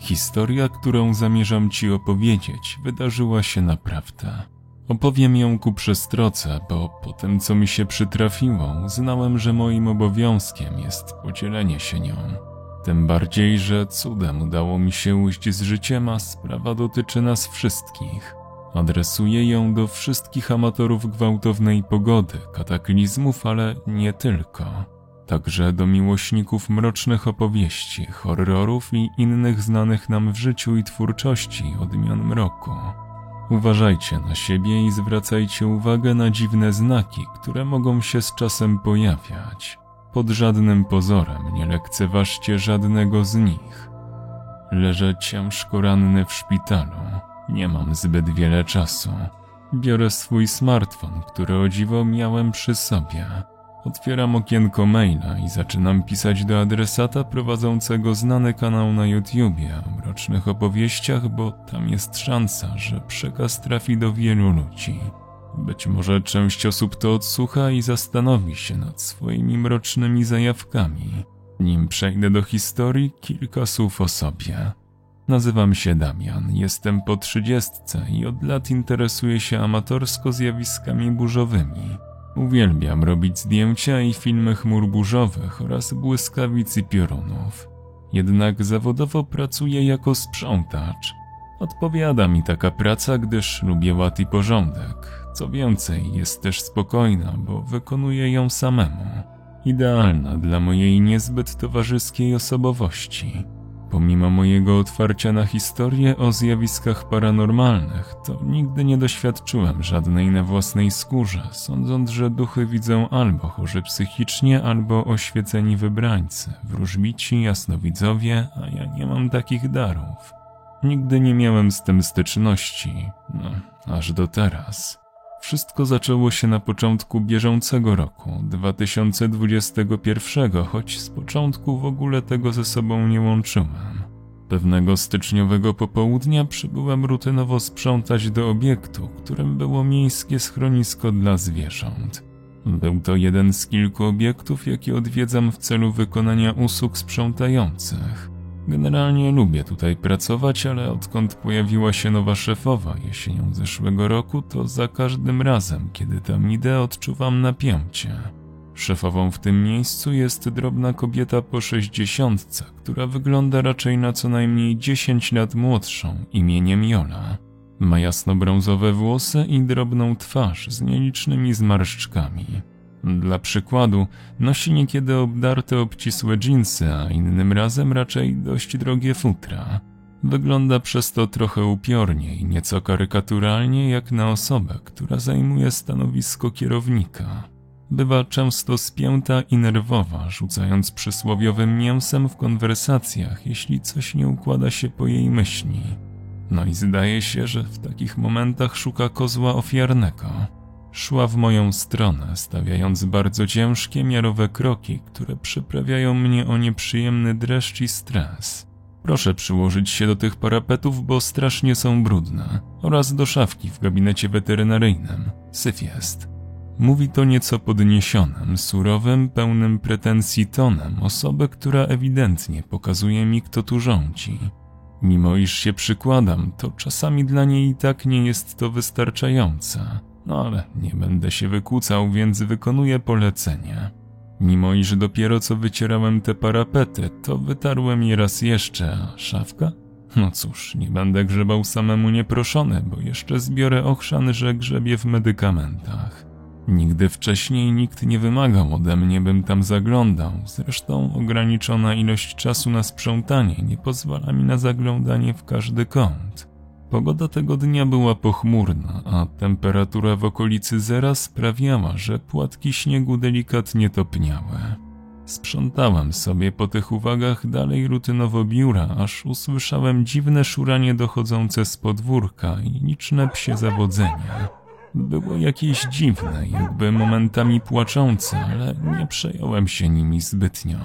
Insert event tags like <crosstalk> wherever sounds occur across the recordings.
Historia, którą zamierzam ci opowiedzieć, wydarzyła się naprawdę. Opowiem ją ku przestroce, bo po tym, co mi się przytrafiło, znałem, że moim obowiązkiem jest podzielenie się nią. Tym bardziej, że cudem udało mi się ujść z życiem, a sprawa dotyczy nas wszystkich. Adresuję ją do wszystkich amatorów gwałtownej pogody, kataklizmów, ale nie tylko. Także do miłośników mrocznych opowieści, horrorów i innych znanych nam w życiu i twórczości odmian mroku. Uważajcie na siebie i zwracajcie uwagę na dziwne znaki, które mogą się z czasem pojawiać. Pod żadnym pozorem nie lekceważcie żadnego z nich. Leżę ciężko ranny w szpitalu. Nie mam zbyt wiele czasu. Biorę swój smartfon, który o dziwo miałem przy sobie. Otwieram okienko maila i zaczynam pisać do adresata prowadzącego znany kanał na YouTubie o mrocznych opowieściach, bo tam jest szansa, że przekaz trafi do wielu ludzi. Być może część osób to odsłucha i zastanowi się nad swoimi mrocznymi zajawkami. Nim przejdę do historii, kilka słów o sobie. Nazywam się Damian, jestem po trzydziestce i od lat interesuję się amatorsko zjawiskami burzowymi. Uwielbiam robić zdjęcia i filmy chmur burzowych oraz błyskawic i piorunów. Jednak zawodowo pracuję jako sprzątacz. Odpowiada mi taka praca, gdyż lubię ład i porządek. Co więcej, jest też spokojna, bo wykonuję ją samemu. Idealna dla mojej niezbyt towarzyskiej osobowości. Pomimo mojego otwarcia na historię o zjawiskach paranormalnych, to nigdy nie doświadczyłem żadnej na własnej skórze, sądząc, że duchy widzą albo chorzy psychicznie, albo oświeceni wybrańcy, wróżbici, jasnowidzowie, a ja nie mam takich darów. Nigdy nie miałem z tym styczności, no, aż do teraz. Wszystko zaczęło się na początku bieżącego roku, 2021, choć z początku w ogóle tego ze sobą nie łączyłem. Pewnego styczniowego popołudnia przybyłem rutynowo sprzątać do obiektu, którym było miejskie schronisko dla zwierząt. Był to jeden z kilku obiektów, jakie odwiedzam w celu wykonania usług sprzątających. Generalnie lubię tutaj pracować, ale odkąd pojawiła się nowa szefowa jesienią zeszłego roku, to za każdym razem, kiedy tam idę, odczuwam napięcie. Szefową w tym miejscu jest drobna kobieta po sześćdziesiątce, która wygląda raczej na co najmniej 10 lat młodszą, imieniem Jola. Ma jasnobrązowe włosy i drobną twarz z nielicznymi zmarszczkami. Dla przykładu, nosi niekiedy obdarte obcisłe dżinsy, a innym razem raczej dość drogie futra. Wygląda przez to trochę upiornie i nieco karykaturalnie jak na osobę, która zajmuje stanowisko kierownika. Bywa często spięta i nerwowa, rzucając przysłowiowym mięsem w konwersacjach, jeśli coś nie układa się po jej myśli. No i zdaje się, że w takich momentach szuka kozła ofiarnego. Szła w moją stronę, stawiając bardzo ciężkie, miarowe kroki, które przyprawiają mnie o nieprzyjemny dreszcz i stres. Proszę przyłożyć się do tych parapetów, bo strasznie są brudne, oraz do szafki w gabinecie weterynaryjnym. Syf jest. Mówi to nieco podniesionym, surowym, pełnym pretensji tonem osoby, która ewidentnie pokazuje mi, kto tu rządzi. Mimo iż się przykładam, to czasami dla niej i tak nie jest to wystarczające. No ale nie będę się wykłócał, więc wykonuję polecenie. Mimo iż dopiero co wycierałem te parapety, to wytarłem je raz jeszcze, a szafka? No cóż, nie będę grzebał samemu nieproszony, bo jeszcze zbiorę ochrzan, że grzebie w medykamentach. Nigdy wcześniej nikt nie wymagał ode mnie, bym tam zaglądał. Zresztą ograniczona ilość czasu na sprzątanie nie pozwala mi na zaglądanie w każdy kąt. Pogoda tego dnia była pochmurna, a temperatura w okolicy zera sprawiała, że płatki śniegu delikatnie topniały. Sprzątałem sobie po tych uwagach dalej rutynowo biura, aż usłyszałem dziwne szuranie dochodzące z podwórka i liczne psie zawodzenia. Było jakieś dziwne, jakby momentami płaczące, ale nie przejąłem się nimi zbytnio.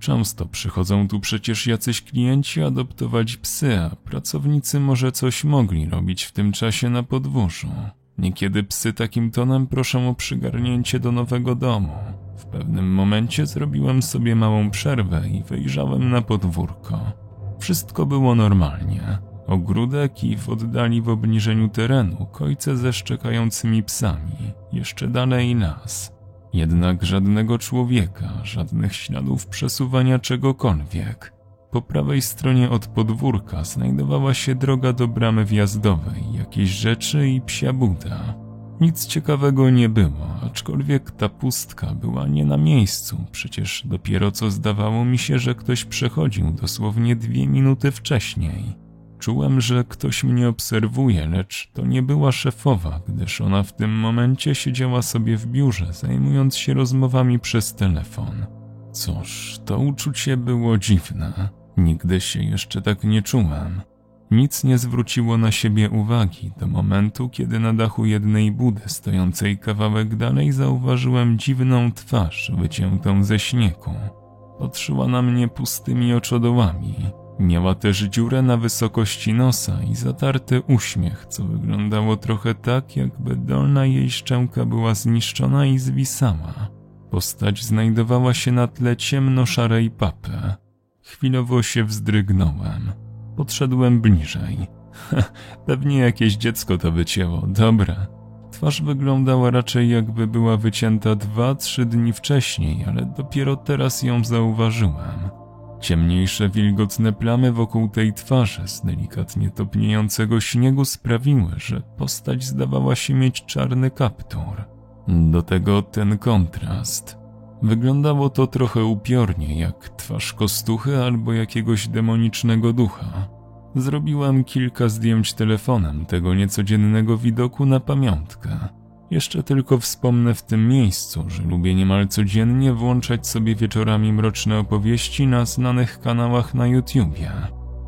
Często przychodzą tu przecież jacyś klienci adoptować psy, a pracownicy może coś mogli robić w tym czasie na podwórzu. Niekiedy psy takim tonem proszą o przygarnięcie do nowego domu. W pewnym momencie zrobiłem sobie małą przerwę i wyjrzałem na podwórko. Wszystko było normalnie. Ogródek i w oddali w obniżeniu terenu kojce ze szczekającymi psami, jeszcze dalej las. Jednak żadnego człowieka, żadnych śladów przesuwania czegokolwiek. Po prawej stronie od podwórka znajdowała się droga do bramy wjazdowej, jakieś rzeczy i psia buda. Nic ciekawego nie było, aczkolwiek ta pustka była nie na miejscu, przecież dopiero co zdawało mi się, że ktoś przechodził dosłownie dwie minuty wcześniej. Czułem, że ktoś mnie obserwuje, lecz to nie była szefowa, gdyż ona w tym momencie siedziała sobie w biurze, zajmując się rozmowami przez telefon. Cóż, to uczucie było dziwne. Nigdy się jeszcze tak nie czułem. Nic nie zwróciło na siebie uwagi do momentu, kiedy na dachu jednej budy stojącej kawałek dalej zauważyłem dziwną twarz wyciętą ze śniegu. Patrzyła na mnie pustymi oczodołami. Miała też dziurę na wysokości nosa i zatarty uśmiech, co wyglądało trochę tak, jakby dolna jej szczęka była zniszczona i zwisała. Postać znajdowała się na tle ciemno-szarej papy. Chwilowo się wzdrygnąłem. Podszedłem bliżej. <laughs> Pewnie jakieś dziecko to wycięło, dobra. Twarz wyglądała raczej jakby była wycięta dwa, trzy dni wcześniej, ale dopiero teraz ją zauważyłem. Ciemniejsze, wilgotne plamy wokół tej twarzy z delikatnie topniejącego śniegu sprawiły, że postać zdawała się mieć czarny kaptur. Do tego ten kontrast. Wyglądało to trochę upiornie, jak twarz kostuchy albo jakiegoś demonicznego ducha. Zrobiłam kilka zdjęć telefonem tego niecodziennego widoku na pamiątkę. Jeszcze tylko wspomnę w tym miejscu, że lubię niemal codziennie włączać sobie wieczorami mroczne opowieści na znanych kanałach na YouTubie.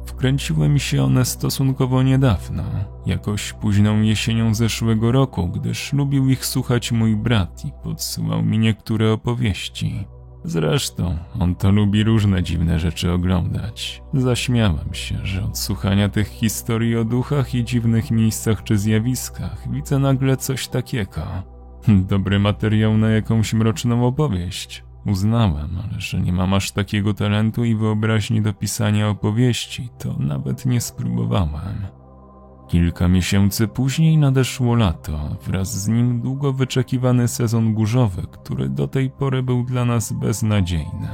Wkręciły mi się one stosunkowo niedawno, jakoś późną jesienią zeszłego roku, gdyż lubił ich słuchać mój brat i podsyłał mi niektóre opowieści. Zresztą, on to lubi różne dziwne rzeczy oglądać. Zaśmiałem się, że od słuchania tych historii o duchach i dziwnych miejscach czy zjawiskach widzę nagle coś takiego. <laughs> Dobry materiał na jakąś mroczną opowieść. Uznałem, ale że nie mam aż takiego talentu i wyobraźni do pisania opowieści, to nawet nie spróbowałem. Kilka miesięcy później nadeszło lato, wraz z nim długo wyczekiwany sezon burzowy, który do tej pory był dla nas beznadziejny.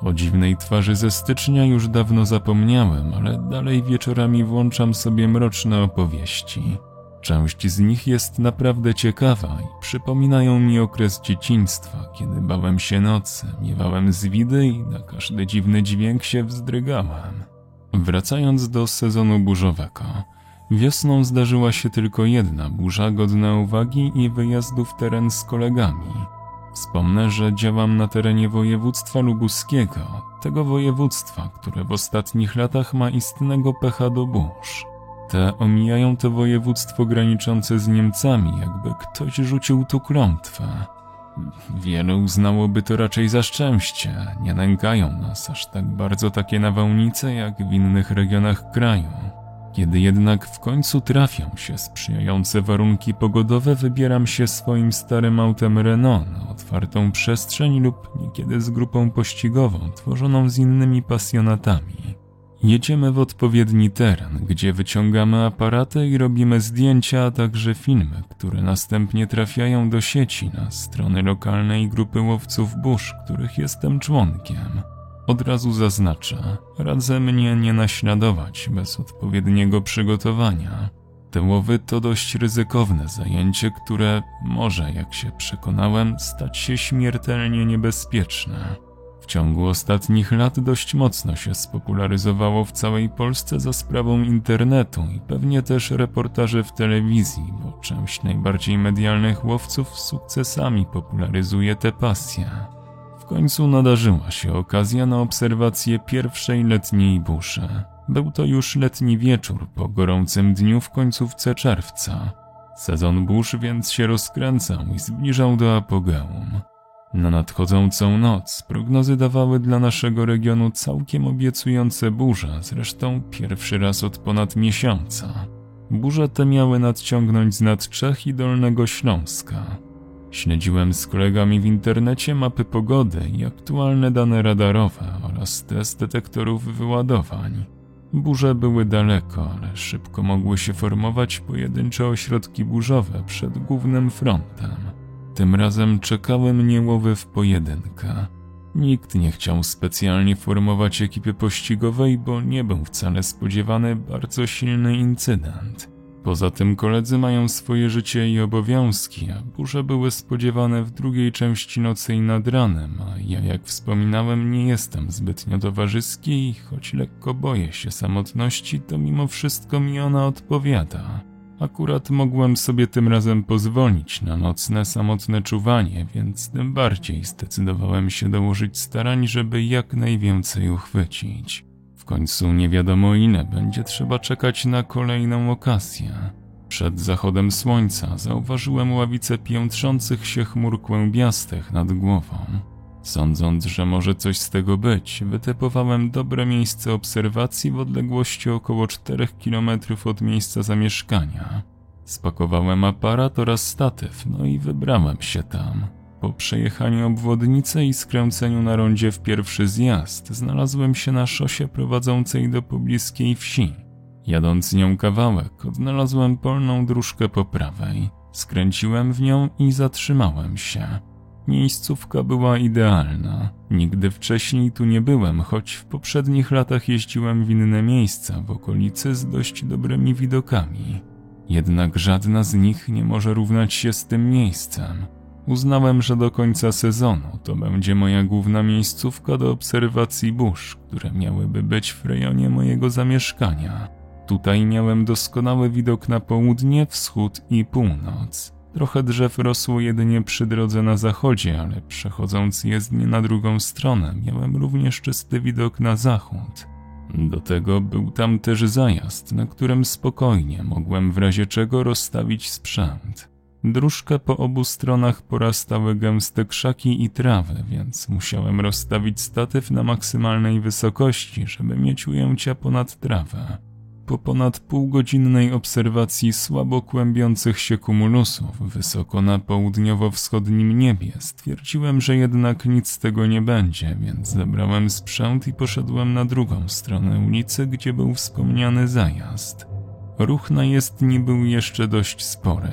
O dziwnej twarzy ze stycznia już dawno zapomniałem, ale dalej wieczorami włączam sobie mroczne opowieści. Część z nich jest naprawdę ciekawa i przypominają mi okres dzieciństwa, kiedy bałem się nocy, miewałem zwidy i na każdy dziwny dźwięk się wzdrygałem. Wracając do sezonu burzowego, wiosną zdarzyła się tylko jedna burza godna uwagi i wyjazdu w teren z kolegami. Wspomnę, że działam na terenie województwa lubuskiego, tego województwa, które w ostatnich latach ma istnego pecha do burz. Te omijają to województwo graniczące z Niemcami, jakby ktoś rzucił tu klątwę. Wielu uznałoby to raczej za szczęście. Nie nękają nas aż tak bardzo takie nawałnice jak w innych regionach kraju. Kiedy jednak w końcu trafią się sprzyjające warunki pogodowe, wybieram się swoim starym autem Renault na otwartą przestrzeń lub niekiedy z grupą pościgową tworzoną z innymi pasjonatami. Jedziemy w odpowiedni teren, gdzie wyciągamy aparaty i robimy zdjęcia, a także filmy, które następnie trafiają do sieci na strony lokalnej grupy łowców burz, których jestem członkiem. Od razu zaznaczę, radzę mnie nie naśladować bez odpowiedniego przygotowania. Te łowy to dość ryzykowne zajęcie, które może, jak się przekonałem, stać się śmiertelnie niebezpieczne. W ciągu ostatnich lat dość mocno się spopularyzowało w całej Polsce za sprawą internetu i pewnie też reportaże w telewizji, bo część najbardziej medialnych łowców sukcesami popularyzuje tę pasję. W końcu nadarzyła się okazja na obserwację pierwszej letniej buszy. Był to już letni wieczór po gorącym dniu w końcówce czerwca. Sezon burz więc się rozkręcał i zbliżał do apogeum. Na nadchodzącą noc prognozy dawały dla naszego regionu całkiem obiecujące burze, zresztą pierwszy raz od ponad miesiąca. Burze te miały nadciągnąć z nad Czech i Dolnego Śląska. Śledziłem z kolegami w internecie mapy pogody i aktualne dane radarowe oraz test detektorów wyładowań. Burze były daleko, ale szybko mogły się formować pojedyncze ośrodki burzowe przed głównym frontem. Tym razem czekały mnie łowy w pojedynkę. Nikt nie chciał specjalnie formować ekipy pościgowej, bo nie był wcale spodziewany bardzo silny incydent. Poza tym koledzy mają swoje życie i obowiązki, a burze były spodziewane w drugiej części nocy i nad ranem, a ja jak wspominałem nie jestem zbytnio towarzyski i choć lekko boję się samotności, to mimo wszystko mi ona odpowiada. Akurat mogłem sobie tym razem pozwolić na nocne, samotne czuwanie, więc tym bardziej zdecydowałem się dołożyć starań, żeby jak najwięcej uchwycić. Końcu nie wiadomo ile będzie trzeba czekać na kolejną okazję. Przed zachodem słońca zauważyłem ławicę piętrzących się chmur kłębiastych nad głową. Sądząc, że może coś z tego być, wytypowałem dobre miejsce obserwacji w odległości około 4 km od miejsca zamieszkania. Spakowałem aparat oraz statyw, no i wybrałem się tam. Po przejechaniu obwodnicy i skręceniu na rondzie w pierwszy zjazd, znalazłem się na szosie prowadzącej do pobliskiej wsi. Jadąc nią kawałek, odnalazłem polną dróżkę po prawej. Skręciłem w nią i zatrzymałem się. Miejscówka była idealna. Nigdy wcześniej tu nie byłem, choć w poprzednich latach jeździłem w inne miejsca w okolicy z dość dobrymi widokami. Jednak żadna z nich nie może równać się z tym miejscem. Uznałem, że do końca sezonu to będzie moja główna miejscówka do obserwacji burz, które miałyby być w rejonie mojego zamieszkania. Tutaj miałem doskonały widok na południe, wschód i północ. Trochę drzew rosło jedynie przy drodze na zachodzie, ale przechodząc jezdnię na drugą stronę, miałem również czysty widok na zachód. Do tego był tam też zajazd, na którym spokojnie mogłem w razie czego rozstawić sprzęt. Dróżkę po obu stronach porastały gęste krzaki i trawy, więc musiałem rozstawić statyw na maksymalnej wysokości, żeby mieć ujęcia ponad trawę. Po ponad półgodzinnej obserwacji słabo kłębiących się kumulusów wysoko na południowo-wschodnim niebie stwierdziłem, że jednak nic z tego nie będzie, więc zabrałem sprzęt i poszedłem na drugą stronę ulicy, gdzie był wspomniany zajazd. Ruch na jezdni był jeszcze dość spory.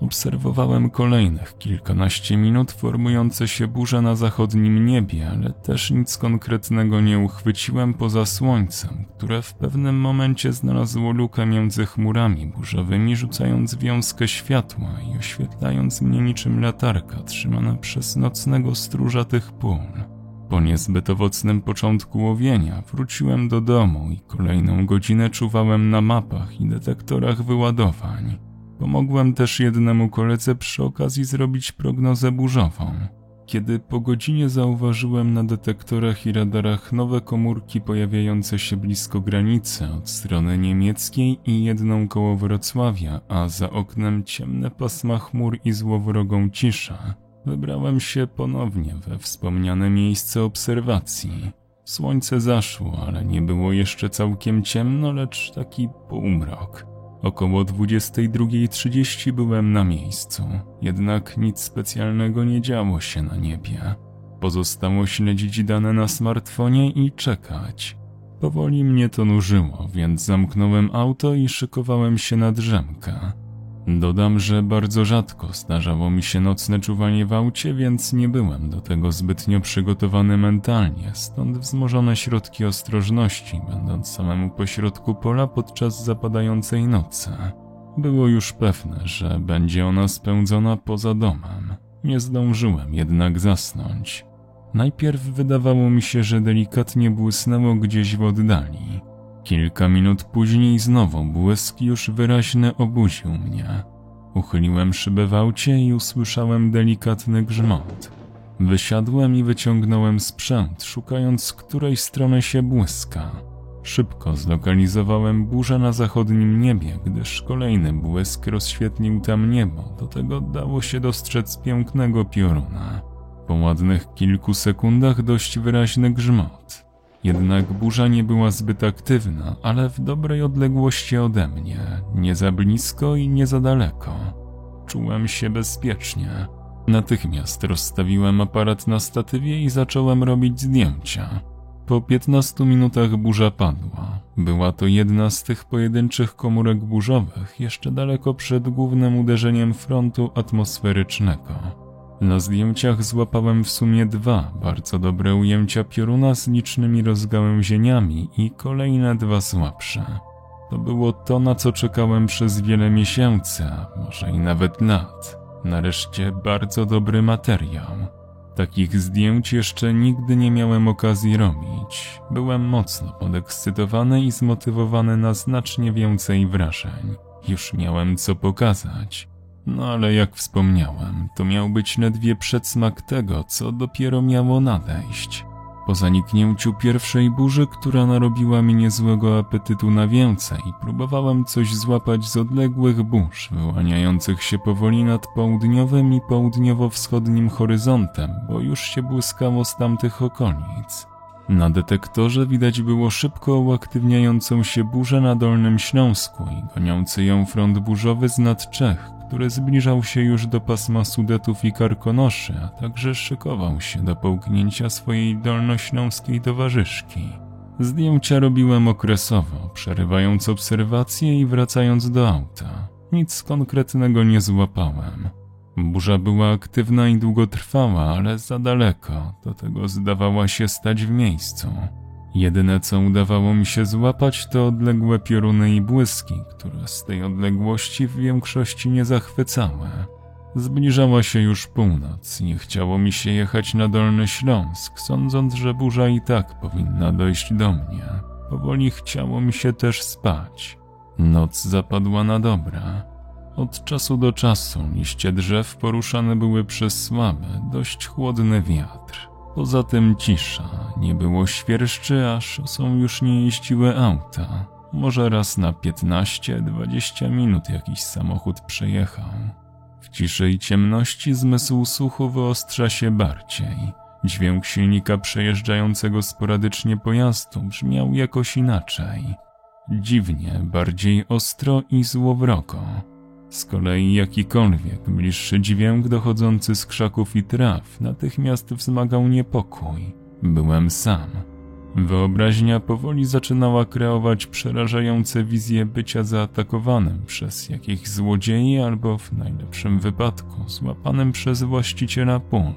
Obserwowałem kolejnych kilkanaście minut formujące się burze na zachodnim niebie, ale też nic konkretnego nie uchwyciłem poza słońcem, które w pewnym momencie znalazło lukę między chmurami burzowymi, rzucając wiązkę światła i oświetlając mnie niczym latarka trzymana przez nocnego stróża tych pól. Po niezbyt owocnym początku łowienia wróciłem do domu i kolejną godzinę czuwałem na mapach i detektorach wyładowań. Pomogłem też jednemu koledze przy okazji zrobić prognozę burzową. Kiedy po godzinie zauważyłem na detektorach i radarach nowe komórki pojawiające się blisko granicy od strony niemieckiej i jedną koło Wrocławia, a za oknem ciemne pasma chmur i złowrogą cisza, wybrałem się ponownie we wspomniane miejsce obserwacji. Słońce zaszło, ale nie było jeszcze całkiem ciemno, lecz taki półmrok. Około 22.30 byłem na miejscu, jednak nic specjalnego nie działo się na niebie. Pozostało śledzić dane na smartfonie i czekać. Powoli mnie to nużyło, więc zamknąłem auto i szykowałem się na drzemkę. Dodam, że bardzo rzadko zdarzało mi się nocne czuwanie w aucie, więc nie byłem do tego zbytnio przygotowany mentalnie, stąd wzmożone środki ostrożności, będąc samemu pośrodku pola podczas zapadającej nocy. Było już pewne, że będzie ona spędzona poza domem. Nie zdążyłem jednak zasnąć. Najpierw wydawało mi się, że delikatnie błysnęło gdzieś w oddali. Kilka minut później znowu błysk już wyraźny obudził mnie. Uchyliłem szybę w aucie i usłyszałem delikatny grzmot. Wysiadłem i wyciągnąłem sprzęt, szukając z której strony się błyska. Szybko zlokalizowałem burzę na zachodnim niebie, gdyż kolejny błysk rozświetlił tam niebo, do tego dało się dostrzec pięknego pioruna. Po ładnych kilku sekundach dość wyraźny grzmot. Jednak burza nie była zbyt aktywna, ale w dobrej odległości ode mnie, nie za blisko i nie za daleko. Czułem się bezpiecznie. Natychmiast rozstawiłem aparat na statywie i zacząłem robić zdjęcia. Po 15 minutach burza padła. Była to jedna z tych pojedynczych komórek burzowych, jeszcze daleko przed głównym uderzeniem frontu atmosferycznego. Na zdjęciach złapałem w sumie dwa bardzo dobre ujęcia pioruna z licznymi rozgałęzieniami i kolejne dwa słabsze. To było to, na co czekałem przez wiele miesięcy, a może i nawet lat. Nareszcie bardzo dobry materiał. Takich zdjęć jeszcze nigdy nie miałem okazji robić. Byłem mocno podekscytowany i zmotywowany na znacznie więcej wrażeń. Już miałem co pokazać. No ale jak wspomniałem, to miał być ledwie przedsmak tego, co dopiero miało nadejść. Po zaniknięciu pierwszej burzy, która narobiła mi niezłego apetytu na więcej, próbowałem coś złapać z odległych burz, wyłaniających się powoli nad południowym i południowo-wschodnim horyzontem, bo już się błyskało z tamtych okolic. Na detektorze widać było szybko uaktywniającą się burzę na Dolnym Śląsku i goniący ją front burzowy z nad Czech, który zbliżał się już do pasma Sudetów i Karkonoszy, a także szykował się do połknięcia swojej dolnośląskiej towarzyszki. Zdjęcia robiłem okresowo, przerywając obserwacje i wracając do auta. Nic konkretnego nie złapałem. Burza była aktywna i długotrwała, ale za daleko, do tego zdawała się stać w miejscu. Jedyne co udawało mi się złapać to odległe pioruny i błyski, które z tej odległości w większości nie zachwycały. Zbliżała się już północ, nie chciało mi się jechać na Dolny Śląsk, sądząc, że burza i tak powinna dojść do mnie. Powoli chciało mi się też spać. Noc zapadła na dobre. Od czasu do czasu liście drzew poruszane były przez słaby, dość chłodny wiatr. Poza tym cisza, nie było świerszczy, a szosą już nie jeździły auta. Może raz na 15-20 minut jakiś samochód przejechał. W ciszy i ciemności zmysł słuchu wyostrza się bardziej. Dźwięk silnika przejeżdżającego sporadycznie pojazdu brzmiał jakoś inaczej. Dziwnie, bardziej ostro i złowroko. Z kolei jakikolwiek bliższy dźwięk dochodzący z krzaków i traw natychmiast wzmagał niepokój. Byłem sam. Wyobraźnia powoli zaczynała kreować przerażające wizje bycia zaatakowanym przez jakichś złodziei albo w najlepszym wypadku złapanym przez właściciela pól.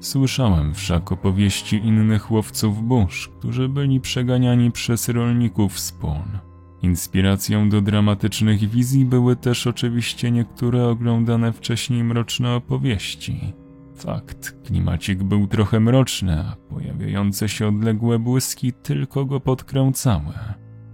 Słyszałem wszak opowieści innych łowców burz, którzy byli przeganiani przez rolników z pól. Inspiracją do dramatycznych wizji były też oczywiście niektóre oglądane wcześniej mroczne opowieści. Fakt, klimacik był trochę mroczny, a pojawiające się odległe błyski tylko go podkręcały.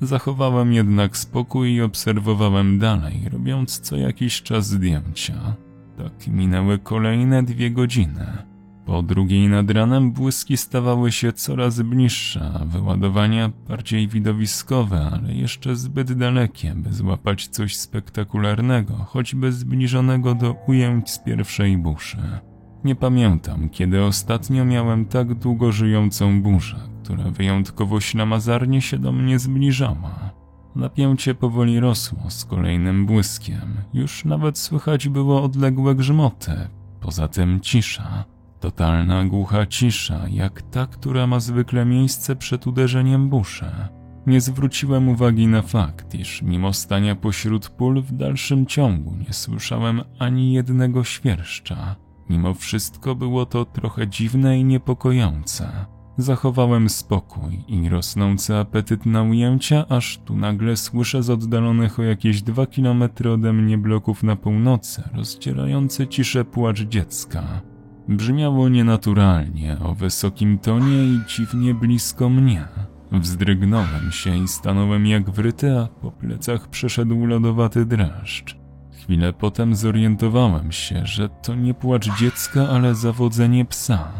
Zachowałem jednak spokój i obserwowałem dalej, robiąc co jakiś czas zdjęcia. Tak minęły kolejne dwie godziny. Po drugiej nad ranem błyski stawały się coraz bliższe, a wyładowania bardziej widowiskowe, ale jeszcze zbyt dalekie, by złapać coś spektakularnego, choćby zbliżonego do ujęć z pierwszej burzy. Nie pamiętam, kiedy ostatnio miałem tak długo żyjącą burzę, która wyjątkowo ślamazarnie się do mnie zbliżała. Napięcie powoli rosło z kolejnym błyskiem, już nawet słychać było odległe grzmoty, poza tym cisza. Totalna głucha cisza, jak ta, która ma zwykle miejsce przed uderzeniem busza. Nie zwróciłem uwagi na fakt, iż mimo stania pośród pól w dalszym ciągu nie słyszałem ani jednego świerszcza. Mimo wszystko było to trochę dziwne i niepokojące. Zachowałem spokój i rosnący apetyt na ujęcia, aż tu nagle słyszę z oddalonych o jakieś dwa kilometry ode mnie bloków na północy rozdzierający ciszę płacz dziecka. Brzmiało nienaturalnie, o wysokim tonie i dziwnie blisko mnie. Wzdrygnąłem się i stanąłem jak wryty, a po plecach przeszedł lodowaty dreszcz. Chwilę potem zorientowałem się, że to nie płacz dziecka, ale zawodzenie psa.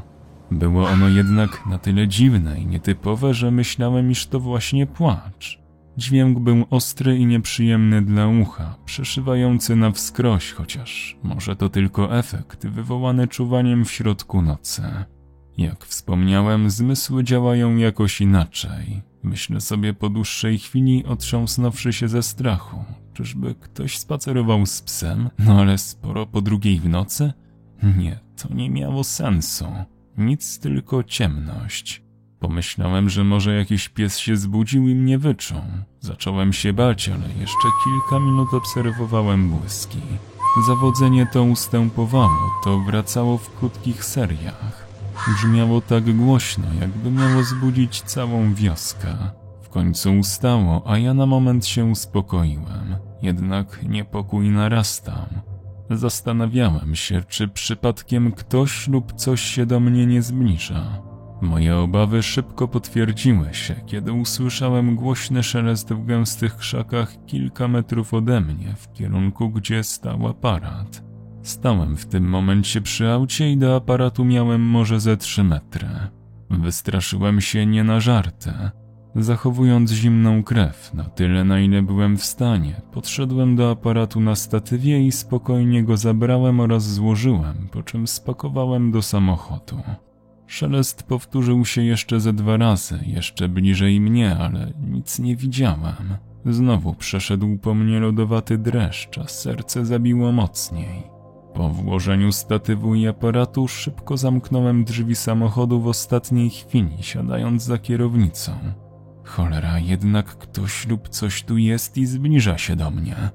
Było ono jednak na tyle dziwne i nietypowe, że myślałem, iż to właśnie płacz. Dźwięk był ostry i nieprzyjemny dla ucha, przeszywający na wskroś, chociaż może to tylko efekt wywołany czuwaniem w środku nocy. Jak wspomniałem, zmysły działają jakoś inaczej. Myślę sobie po dłuższej chwili, otrząsnąwszy się ze strachu. Czyżby ktoś spacerował z psem? No ale sporo po drugiej w nocy? Nie, to nie miało sensu. Nic, tylko ciemność. Pomyślałem, że może jakiś pies się zbudził i mnie wyczuł. Zacząłem się bać, ale jeszcze kilka minut obserwowałem błyski. Zawodzenie to ustępowało, to wracało w krótkich seriach. Brzmiało tak głośno, jakby miało zbudzić całą wioskę. W końcu ustało, a ja na moment się uspokoiłem. Jednak niepokój narastał. Zastanawiałem się, czy przypadkiem ktoś lub coś się do mnie nie zbliża. Moje obawy szybko potwierdziły się, kiedy usłyszałem głośny szelest w gęstych krzakach kilka metrów ode mnie, w kierunku gdzie stał aparat. Stałem w tym momencie przy aucie i do aparatu miałem może ze trzy metry. Wystraszyłem się nie na żartę. Zachowując zimną krew na tyle, na ile byłem w stanie, podszedłem do aparatu na statywie i spokojnie go zabrałem oraz złożyłem, po czym spakowałem do samochodu. Szelest powtórzył się jeszcze ze dwa razy, jeszcze bliżej mnie, ale nic nie widziałem. Znowu przeszedł po mnie lodowaty dreszcz, a serce zabiło mocniej. Po włożeniu statywu i aparatu szybko zamknąłem drzwi samochodu w ostatniej chwili, siadając za kierownicą. Cholera, jednak ktoś lub coś tu jest i zbliża się do mnie.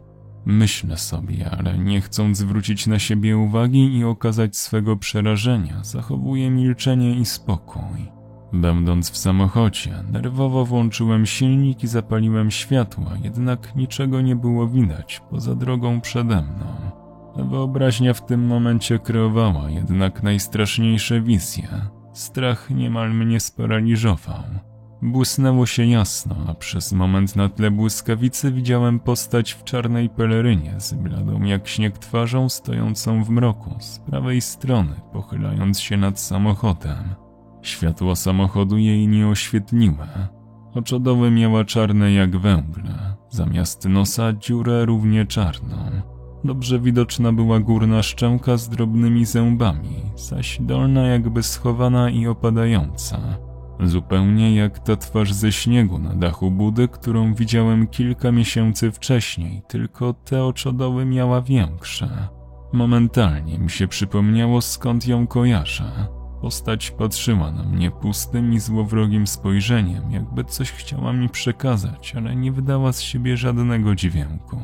Myślę sobie, ale nie chcąc zwrócić na siebie uwagi i okazać swego przerażenia, zachowuję milczenie i spokój. Będąc w samochodzie, nerwowo włączyłem silnik i zapaliłem światła, jednak niczego nie było widać poza drogą przede mną. Wyobraźnia w tym momencie kreowała jednak najstraszniejsze wizje. Strach niemal mnie sparaliżował. Błysnęło się jasno, a przez moment na tle błyskawicy widziałem postać w czarnej pelerynie z bladą jak śnieg twarzą stojącą w mroku z prawej strony, pochylając się nad samochodem. Światło samochodu jej nie oświetliły. Oczodowe miała czarne jak węgle, zamiast nosa dziurę równie czarną. Dobrze widoczna była górna szczęka z drobnymi zębami, zaś dolna jakby schowana i opadająca. Zupełnie jak ta twarz ze śniegu na dachu budy, którą widziałem kilka miesięcy wcześniej, tylko te oczodoły miała większe. Momentalnie mi się przypomniało skąd ją kojarzę. Postać patrzyła na mnie pustym i złowrogim spojrzeniem, jakby coś chciała mi przekazać, ale nie wydała z siebie żadnego dźwięku.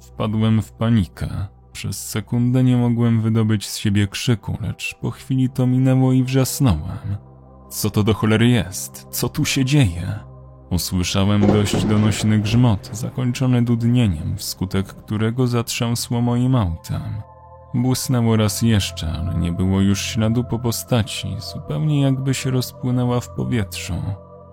Wpadłem w panikę. Przez sekundę nie mogłem wydobyć z siebie krzyku, lecz po chwili to minęło i wrzasnąłem. Co to do cholery jest? Co tu się dzieje? Usłyszałem dość donośny grzmot, zakończony dudnieniem, wskutek którego zatrzęsło moim autem. Błysnęło raz jeszcze, ale nie było już śladu po postaci, zupełnie jakby się rozpłynęła w powietrzu.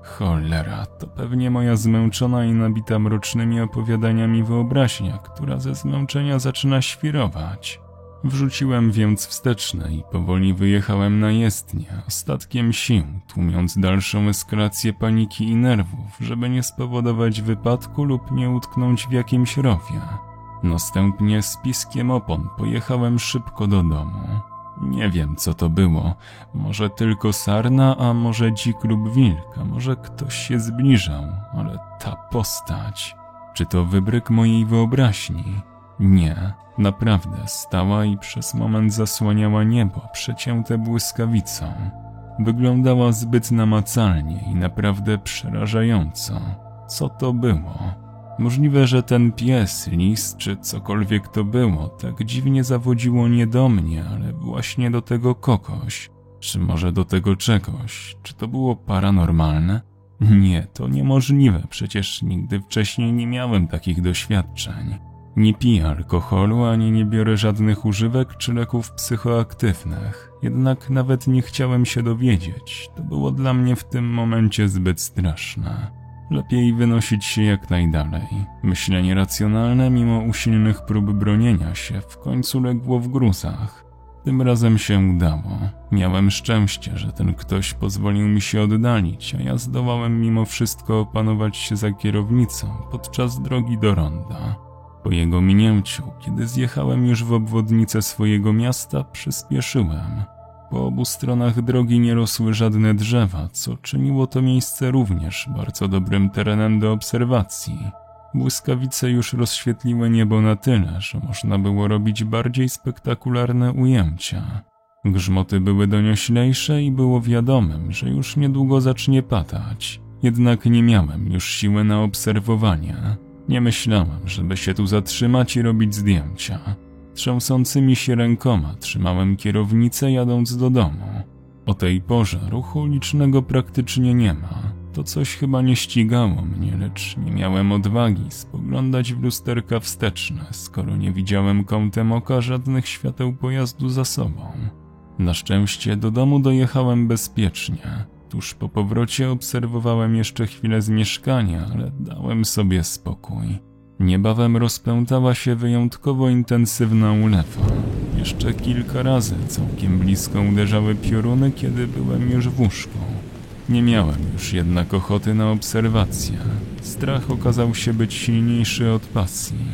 Cholera, to pewnie moja zmęczona i nabita mrocznymi opowiadaniami wyobraźnia, która ze zmęczenia zaczyna świrować. Wrzuciłem więc wsteczne i powoli wyjechałem na jezdnię, ostatkiem sił, tłumiąc dalszą eskalację paniki i nerwów, żeby nie spowodować wypadku lub nie utknąć w jakimś rowie. Następnie z piskiem opon pojechałem szybko do domu. Nie wiem, co to było. Może tylko sarna, a może dzik lub wilk, a może ktoś się zbliżał, ale ta postać. Czy to wybryk mojej wyobraźni? Nie, naprawdę stała i przez moment zasłaniała niebo, przecięte błyskawicą. Wyglądała zbyt namacalnie i naprawdę przerażająco. Co to było? Możliwe, że ten pies, lis czy cokolwiek to było, tak dziwnie zawodziło nie do mnie, ale właśnie do tego kogoś. Czy może do tego czegoś? Czy to było paranormalne? Nie, to niemożliwe, przecież nigdy wcześniej nie miałem takich doświadczeń. Nie piję alkoholu ani nie biorę żadnych używek czy leków psychoaktywnych, jednak nawet nie chciałem się dowiedzieć. To było dla mnie w tym momencie zbyt straszne. Lepiej wynosić się jak najdalej. Myślenie racjonalne, mimo usilnych prób bronienia się, w końcu legło w gruzach. Tym razem się udało. Miałem szczęście, że ten ktoś pozwolił mi się oddalić, a ja zdołałem mimo wszystko opanować się za kierownicą podczas drogi do ronda. Po jego minięciu, kiedy zjechałem już w obwodnicę swojego miasta, przyspieszyłem. Po obu stronach drogi nie rosły żadne drzewa, co czyniło to miejsce również bardzo dobrym terenem do obserwacji. Błyskawice już rozświetliły niebo na tyle, że można było robić bardziej spektakularne ujęcia. Grzmoty były donioślejsze i było wiadomym, że już niedługo zacznie padać. Jednak nie miałem już siły na obserwowanie. Nie myślałem, żeby się tu zatrzymać i robić zdjęcia. Trzęsącymi się rękoma trzymałem kierownicę jadąc do domu. O tej porze ruchu ulicznego praktycznie nie ma. To coś chyba nie ścigało mnie, lecz nie miałem odwagi spoglądać w lusterka wsteczne, skoro nie widziałem kątem oka żadnych świateł pojazdu za sobą. Na szczęście do domu dojechałem bezpiecznie. Tuż po powrocie obserwowałem jeszcze chwilę z mieszkania, ale dałem sobie spokój. Niebawem rozpętała się wyjątkowo intensywna ulewa. Jeszcze kilka razy całkiem blisko uderzały pioruny, kiedy byłem już w łóżku. Nie miałem już jednak ochoty na obserwację. Strach okazał się być silniejszy od pasji.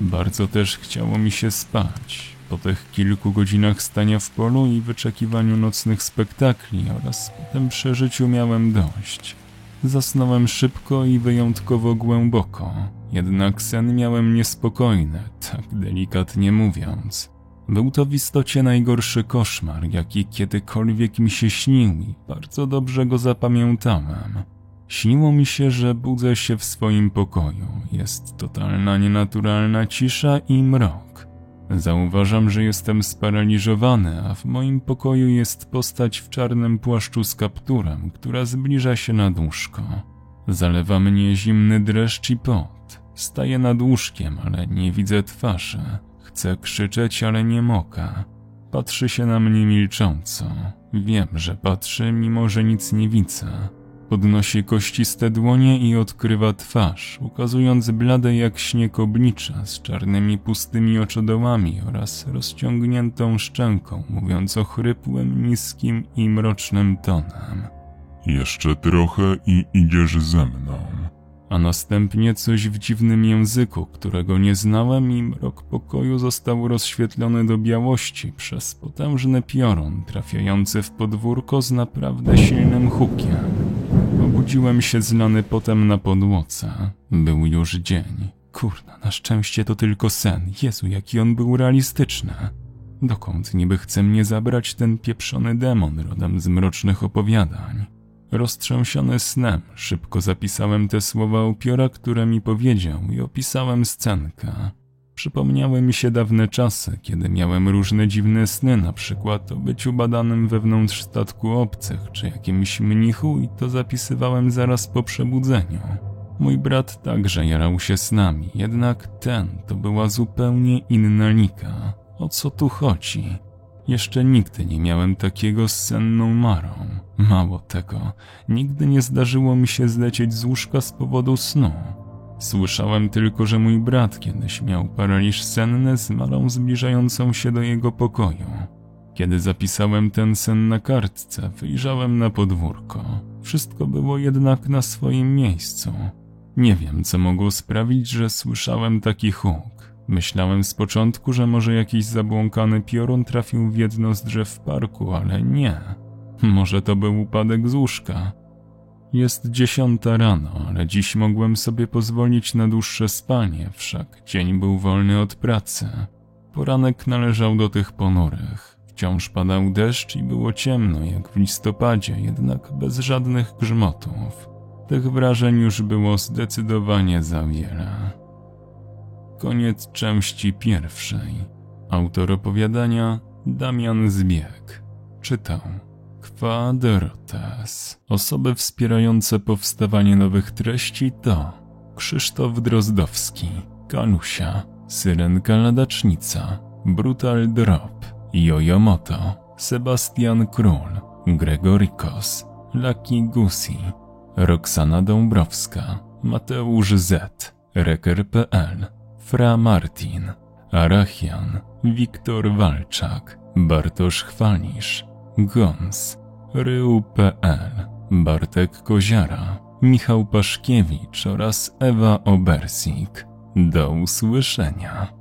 Bardzo też chciało mi się spać. Po tych kilku godzinach stania w polu i wyczekiwaniu nocnych spektakli oraz po tym przeżyciu miałem dość. Zasnąłem szybko i wyjątkowo głęboko, jednak sen miałem niespokojny, tak delikatnie mówiąc. Był to w istocie najgorszy koszmar, jaki kiedykolwiek mi się śnił i bardzo dobrze go zapamiętałem. Śniło mi się, że budzę się w swoim pokoju. Jest totalna nienaturalna cisza i mrok. Zauważam, że jestem sparaliżowany, a w moim pokoju jest postać w czarnym płaszczu z kapturem, która zbliża się nad łóżko. Zalewa mnie zimny dreszcz i pot. Staję nad łóżkiem, ale nie widzę twarzy. Chcę krzyczeć, ale nie mogę. Patrzy się na mnie milcząco. Wiem, że patrzy, mimo że nic nie widzę. Podnosi kościste dłonie i odkrywa twarz, ukazując blade jak śnieg oblicza z czarnymi pustymi oczodołami oraz rozciągniętą szczęką, mówiąc ochrypłym, niskim i mrocznym tonem. Jeszcze trochę i idziesz ze mną. A następnie coś w dziwnym języku, którego nie znałem i mrok pokoju został rozświetlony do białości przez potężny piorun trafiający w podwórko z naprawdę silnym hukiem. Obudziłem się znany potem na podłodze. Był już dzień. Kurna, na szczęście to tylko sen. Jezu, jaki on był realistyczny. Dokąd niby chce mnie zabrać ten pieprzony demon rodem z mrocznych opowiadań? Roztrzęsiony snem, szybko zapisałem te słowa upiora, które mi powiedział i opisałem scenkę. Przypomniały mi się dawne czasy, kiedy miałem różne dziwne sny, na przykład o byciu badanym wewnątrz statku obcych czy jakimś mnichu i to zapisywałem zaraz po przebudzeniu. Mój brat także jarał się snami, jednak ten to była zupełnie inna nika. O co tu chodzi? Jeszcze nigdy nie miałem takiego z senną marą. Mało tego, nigdy nie zdarzyło mi się zlecieć z łóżka z powodu snu. Słyszałem tylko, że mój brat kiedyś miał paraliż senny z malą zbliżającą się do jego pokoju. Kiedy zapisałem ten sen na kartce, wyjrzałem na podwórko. Wszystko było jednak na swoim miejscu. Nie wiem, co mogło sprawić, że słyszałem taki huk. Myślałem z początku, że może jakiś zabłąkany piorun trafił w jedno z drzew w parku, ale nie. Może to był upadek z łóżka. Jest dziesiąta rano, ale dziś mogłem sobie pozwolić na dłuższe spanie, wszak dzień był wolny od pracy. Poranek należał do tych ponurych. Wciąż padał deszcz i było ciemno, jak w listopadzie, jednak bez żadnych grzmotów. Tych wrażeń już było zdecydowanie za wiele. Koniec części pierwszej. Autor opowiadania Damian Zbieg. Czytał Kwadrates. Osoby wspierające powstawanie nowych treści to Krzysztof Drozdowski, Kalusia, Syrenka Ladacznica, Brutal Drop, Jojomoto, Sebastian Król, Gregorikos, Lucky Gusi, Roxana Dąbrowska, Mateusz Z, Reker.pl, Fra Martin, Arachian, Wiktor Walczak, Bartosz Chwalisz, Gons, Rył.pl, Bartek Koziara, Michał Paszkiewicz oraz Ewa Obersik. Do usłyszenia.